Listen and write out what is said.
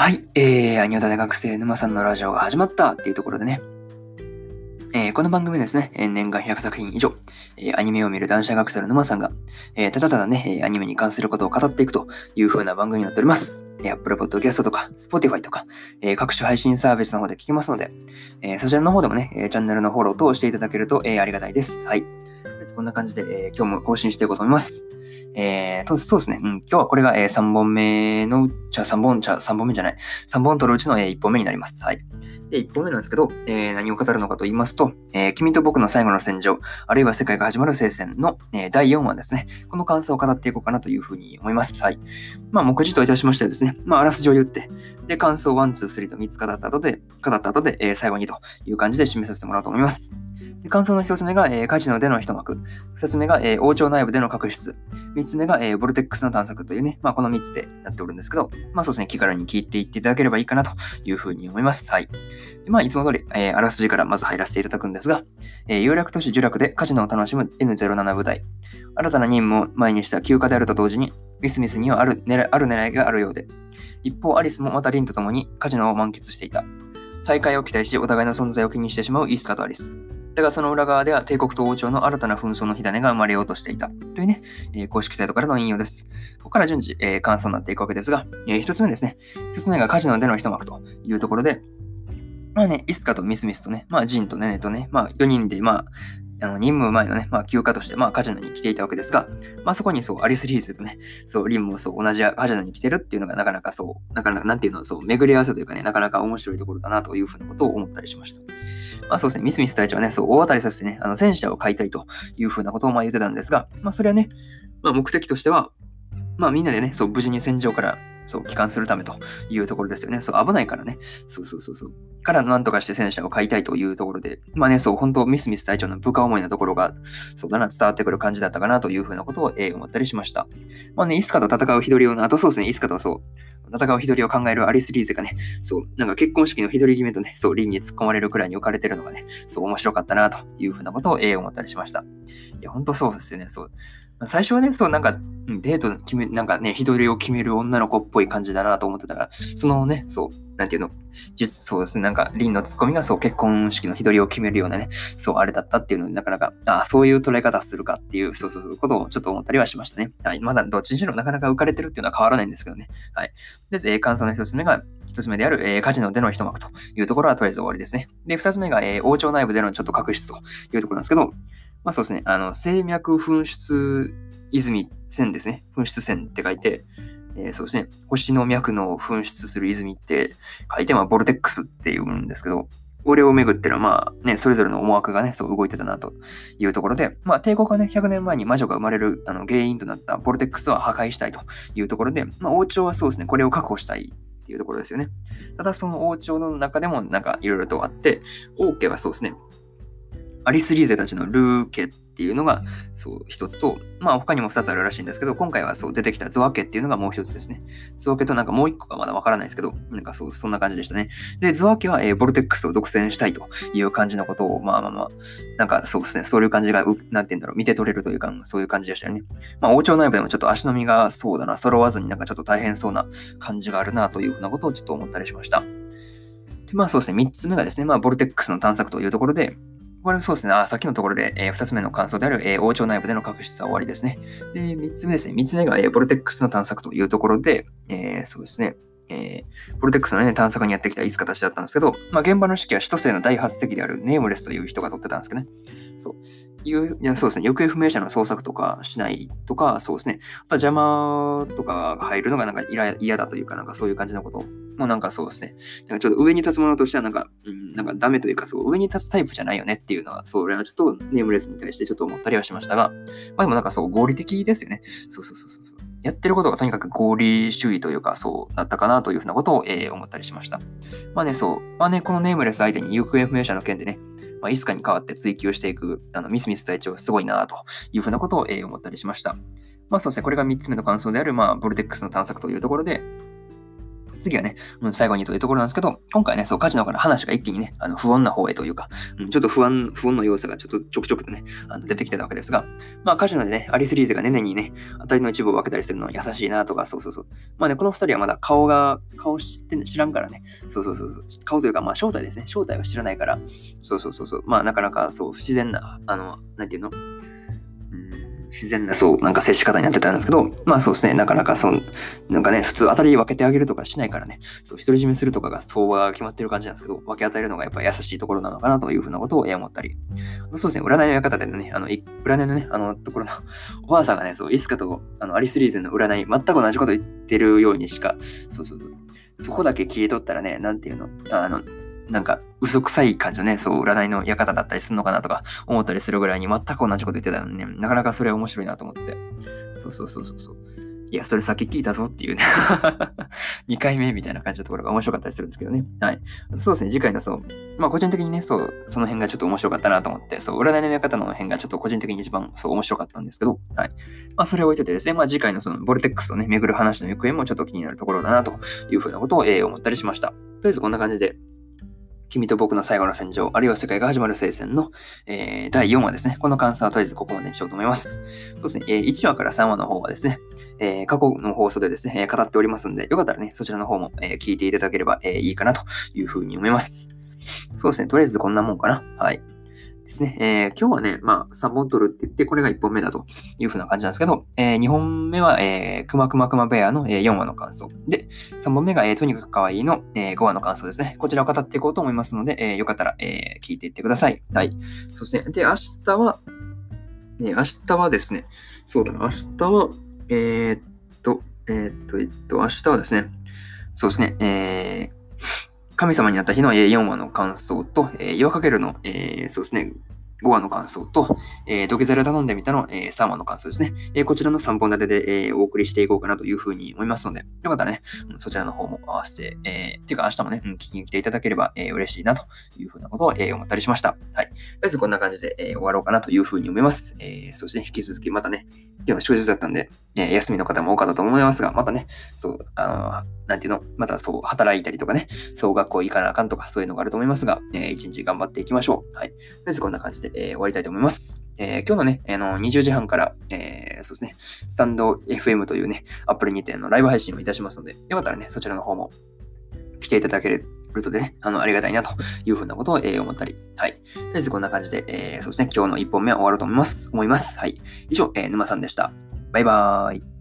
はい、えー、アニオタ大学生沼さんのラジオが始まったっていうところでね、えー、この番組ですね、年間100作品以上、えー、アニメを見る男子学生の沼さんが、えー、ただただね、アニメに関することを語っていくという風な番組になっております。Apple Podcast とか Spotify とか、え、各種配信サービスの方で聞けますので、え、そちらの方でもね、チャンネルのフォロー等をしていただけると、え、ありがたいです。はい。こんな感じで、え今日も更新していこうと思います。えー、そうですね、うん、今日はこれが、え、3本目の、じゃあ3本、じゃあ3本目じゃない、3本取るうちの、え、1本目になります。はい。で、1本目なんですけど、えー、何を語るのかと言いますと、えー、君と僕の最後の戦場、あるいは世界が始まる聖戦の、えー、第4話ですね。この感想を語っていこうかなというふうに思います。はい。まあ、目次といたしましてですね、まあ、あらすじを言って、で、感想1、2、3と3つ語った後で、語った後で、え、最後にという感じで締めさせてもらおうと思います。で感想の1つ目が、え、カジノでの一幕。2つ目が、え、王朝内部での確執。3つ目が、えー、ボルテックスの探索というね、まあ、この3つでなっておるんですけど、まあそうですね、気軽に聞いていっていただければいいかなというふうに思います。はい。まあ、いつも通り、えー、あらすじからまず入らせていただくんですが、えー、有楽都市呪楽でカジノを楽しむ N07 部隊。新たな任務を前にした休暇であると同時に、ミスミスにはある狙ある狙いがあるようで、一方、アリスもまたリンと共にカジノを満喫していた。再会を期待し、お互いの存在を気にしてしまうイースカとアリス。だがその裏側では帝国と王朝の新たな紛争の火種が生まれようとしていたというね、えー、公式サイトからの引用です。ここから順次、えー、感想になっていくわけですが、えー、一つ目ですね。一つ目がカジノでの一幕というところで、まあね、イスカとミスミスとね、まあジンとネネとね、まあ4人で、まあ、あの任務前のね、まあ、休暇として、まあ、カジノに来ていたわけですが、まあ、そこにそう、アリス・リーズとね、そう、リンもそう、同じカジノに来てるっていうのが、なかなかそう、なかなか、なんていうの、そう、巡り合わせというかね、なかなか面白いところだなというふうなことを思ったりしました。まあ、そうですね、ミスミス隊長はね、そう、大当たりさせてね、あの、戦車を買いたいというふうなことをまあ言ってたんですが、まあ、それはね、まあ、目的としては、まあ、みんなでね、そう、無事に戦場からそう、帰還するためというところですよね。そう、危ないからね。そうそうそうそう。からなんとかして戦車を買いたいというところで、まあね、そう、本当ミスミス隊長の部下思いなところが、そうだな、伝わってくる感じだったかなというふうなことを、えー、思ったりしました。まあね、イスカと戦う日取りを、あとそうですね、イスカとそう、戦う日取りを考えるアリス・リーゼがね、そう、なんか結婚式の日取り決めとね、そう、リンに突っ込まれるくらいに置かれてるのがね、そう、面白かったなというふうなことを、えー、思ったりしました。いや、ほんとそうですよね、そう。最初はね、そう、なんか、デート決め、なんかね、日取りを決める女の子っぽい感じだなと思ってたから、そのね、そう、なんていうの、実、そうですね、なんか、リンのツッコミが、そう、結婚式の日取りを決めるようなね、そう、あれだったっていうのになかなか、ああ、そういう捉え方するかっていう、そうそうそう、ことをちょっと思ったりはしましたね。はい。まだ、どっちにしろなかなか浮かれてるっていうのは変わらないんですけどね。はい。で、えー、感想の一つ目が、一つ目である、えー、カジノでの一幕というところはとりあえず終わりですね。で、二つ目が、えー、王朝内部でのちょっと確執というところなんですけど、まあそうですね、あの、静脈噴出泉線ですね。噴出線って書いて、えー、そうですね。星の脈の噴出する泉って書いて、ま、ボルテックスって言うんですけど、これをめぐってのは、まあね、それぞれの思惑がね、そう動いてたなというところで、まあ、帝国がね、100年前に魔女が生まれるあの原因となったボルテックスは破壊したいというところで、まあ、王朝はそうですね、これを確保したいっていうところですよね。ただ、その王朝の中でもなんかいろいろとあって、王家はそうですね、アリス・リーゼたちのルー家っていうのが、そう、一つと、まあ他にも二つあるらしいんですけど、今回はそう出てきたゾア家っていうのがもう一つですね。ゾア家となんかもう一個がまだわからないですけど、なんかそう、そんな感じでしたね。で、ゾア家は、えー、ボルテックスを独占したいという感じのことを、まあまあまあ、なんかそうですね、そういう感じが、なんて言うんだろう、見て取れるというか、そういう感じでしたよね。まあ王朝内部でもちょっと足並みがそうだな、揃わずになんかちょっと大変そうな感じがあるなというふうなことをちょっと思ったりしました。で、まあそうですね、三つ目がですね、まあボルテックスの探索というところで、これそうですね。あ、さっきのところで、えー、2つ目の感想である、えー、王朝内部での確執は終わりですね。で、3つ目ですね。3つ目が、えー、ボルテックスの探索というところで、えー、そうですね。えー、ボルテックスの、ね、探索にやってきたいつかたちだったんですけど、まあ、現場の指揮は首都生の第8席であるネームレスという人が取ってたんですけどね。そう。いやそうですね、行方不明者の捜索とかしないとか、そうですね、あと邪魔とかが入るのがなんか嫌だというか、なんかそういう感じのこともなんかそうですね、なんかちょっと上に立つものとしてはなんか、うん、なんかダメというか、そう上に立つタイプじゃないよねっていうのは、それはちょっとネームレスに対してちょっと思ったりはしましたが、まあでもなんかそう合理的ですよね。そうそうそうそう。やってることがとにかく合理主義というか、そうだったかなというふうなことを、えー、思ったりしました。まあね、そう。まあね、このネームレス相手に行方不明者の件でね、まあ、いつかに変わって追求していくあのミスミス隊長すごいなというふうなことを、えー、思ったりしました。まあそうですね、これが3つ目の感想である、まあ、ボルテックスの探索というところで、次はね、うん、最後にというところなんですけど、今回ね、そう、カジノから話が一気にね、あの不穏な方へというか、うん、ちょっと不安、不穏の要素がちょっとちょくちょくとね、あの出てきてたわけですが、まあ、カジノでね、アリスリーゼがねねにね、当たりの一部を分けたりするのは優しいなとか、そうそうそう。まあね、この二人はまだ顔が、顔知って知らんからね、そうそうそうそう、顔というか、まあ、正体ですね、正体は知らないから、そうそうそうそう、まあ、なかなかそう、不自然な、あの、なんていうの？自然な、そう、なんか接し方になってたんですけど、まあそうですね、なかなかそう、なんかね、普通当たり分けてあげるとかしないからね、そう、独り占めするとかが相場が決まってる感じなんですけど、分け与えるのがやっぱ優しいところなのかなというふうなことを思ったり、そうですね、占いの館でね、あの、占いのね、あのところのおばあさんがね、そう、イスカとあのアリスリーゼンの占い、全く同じこと言ってるようにしか、そうそうそう、そこだけ切り取ったらね、なんていうの、あの、なんか嘘くさい感じのね、そう、占いの館だったりするのかなとか思ったりするぐらいに全く同じこと言ってたのね、なかなかそれ面白いなと思って。そうそうそうそうそう。いや、それさっき聞いたぞっていうね 2回目みたいな感じのところが面白かったりするんですけどね。はい。そうですね、次回のそう、まあ個人的にね、そう、その辺がちょっと面白かったなと思って、そう、占いの見方の辺がちょっと個人的に一番そう面白かったんですけど、はい。まあそれを置いててですね、まあ次回のそのボルテックスをね、巡る話の行方もちょっと気になるところだなというふうなことを、えー、思ったりしました。とりあえずこんな感じで、君と僕の最後の戦場、あるいは世界が始まる聖戦の、えー、第4話ですね。この感想はとりあえずここまでにしようと思います。そうですね、えー、1話から3話の方はですね、えー、過去の放送でですね、語っておりますんで、よかったらね、そちらの方も、え聞いていただければ、えいいかなというふうに思います。そうですね、とりあえずこんなもんかな。はい。ですね。えー、今日はね、まあ、3本取るって言って、これが1本目だというふうな感じなんですけど、えー、2本目は、えー、くまくまくまベアの、えー、4話の感想。で、3本目が、えー、とにかく可愛いの、えー、5話の感想ですね。こちらを語っていこうと思いますので、えー、よかったら、えー、聞いていってください。はい。そして、で、明日は、えー、明日はですね、そうだな、明日は、えー、っと、えー、っと、えっと、明日はですね、そうですね、えー、神様になった日の4話の感想と、えー、岩かけるの、えー、そうですね、5話の感想と、えー、土下座で頼んでみたの、えー、3話の感想ですね。えー、こちらの3本立てで、えー、お送りしていこうかなというふうに思いますので、よかったらね、うん、そちらの方も合わせて、えー、ていうか明日もね、聞きに来ていただければ、えー、嬉しいなというふうなことを、えー、思ったりしました。はい。とりあえずこんな感じで、えー、終わろうかなというふうに思います。えー、そして引き続きまたね、今日は祝日だったんで、え、休みの方も多かったと思いますが、またね、そう、あのなんていうの、またそう、働いたりとかね、そう、学校行かなあかんとか、そういうのがあると思いますが、えー、一日頑張っていきましょう。はい。とりあえずこんな感じで、えー、終わりたいと思います。えー、今日のね、あの20時半から、えー、そうですね、スタンド FM というね、アプリにてのライブ配信をいたしますので、よかったらね、そちらの方も来ていただけるとね、あの、ありがたいなというふうなことを、えー、思ったり、はい。とりあえずこんな感じで、えー、そうですね、今日の1本目は終わろうと思います。思います。はい。以上、えー、沼さんでした。バイバーイ。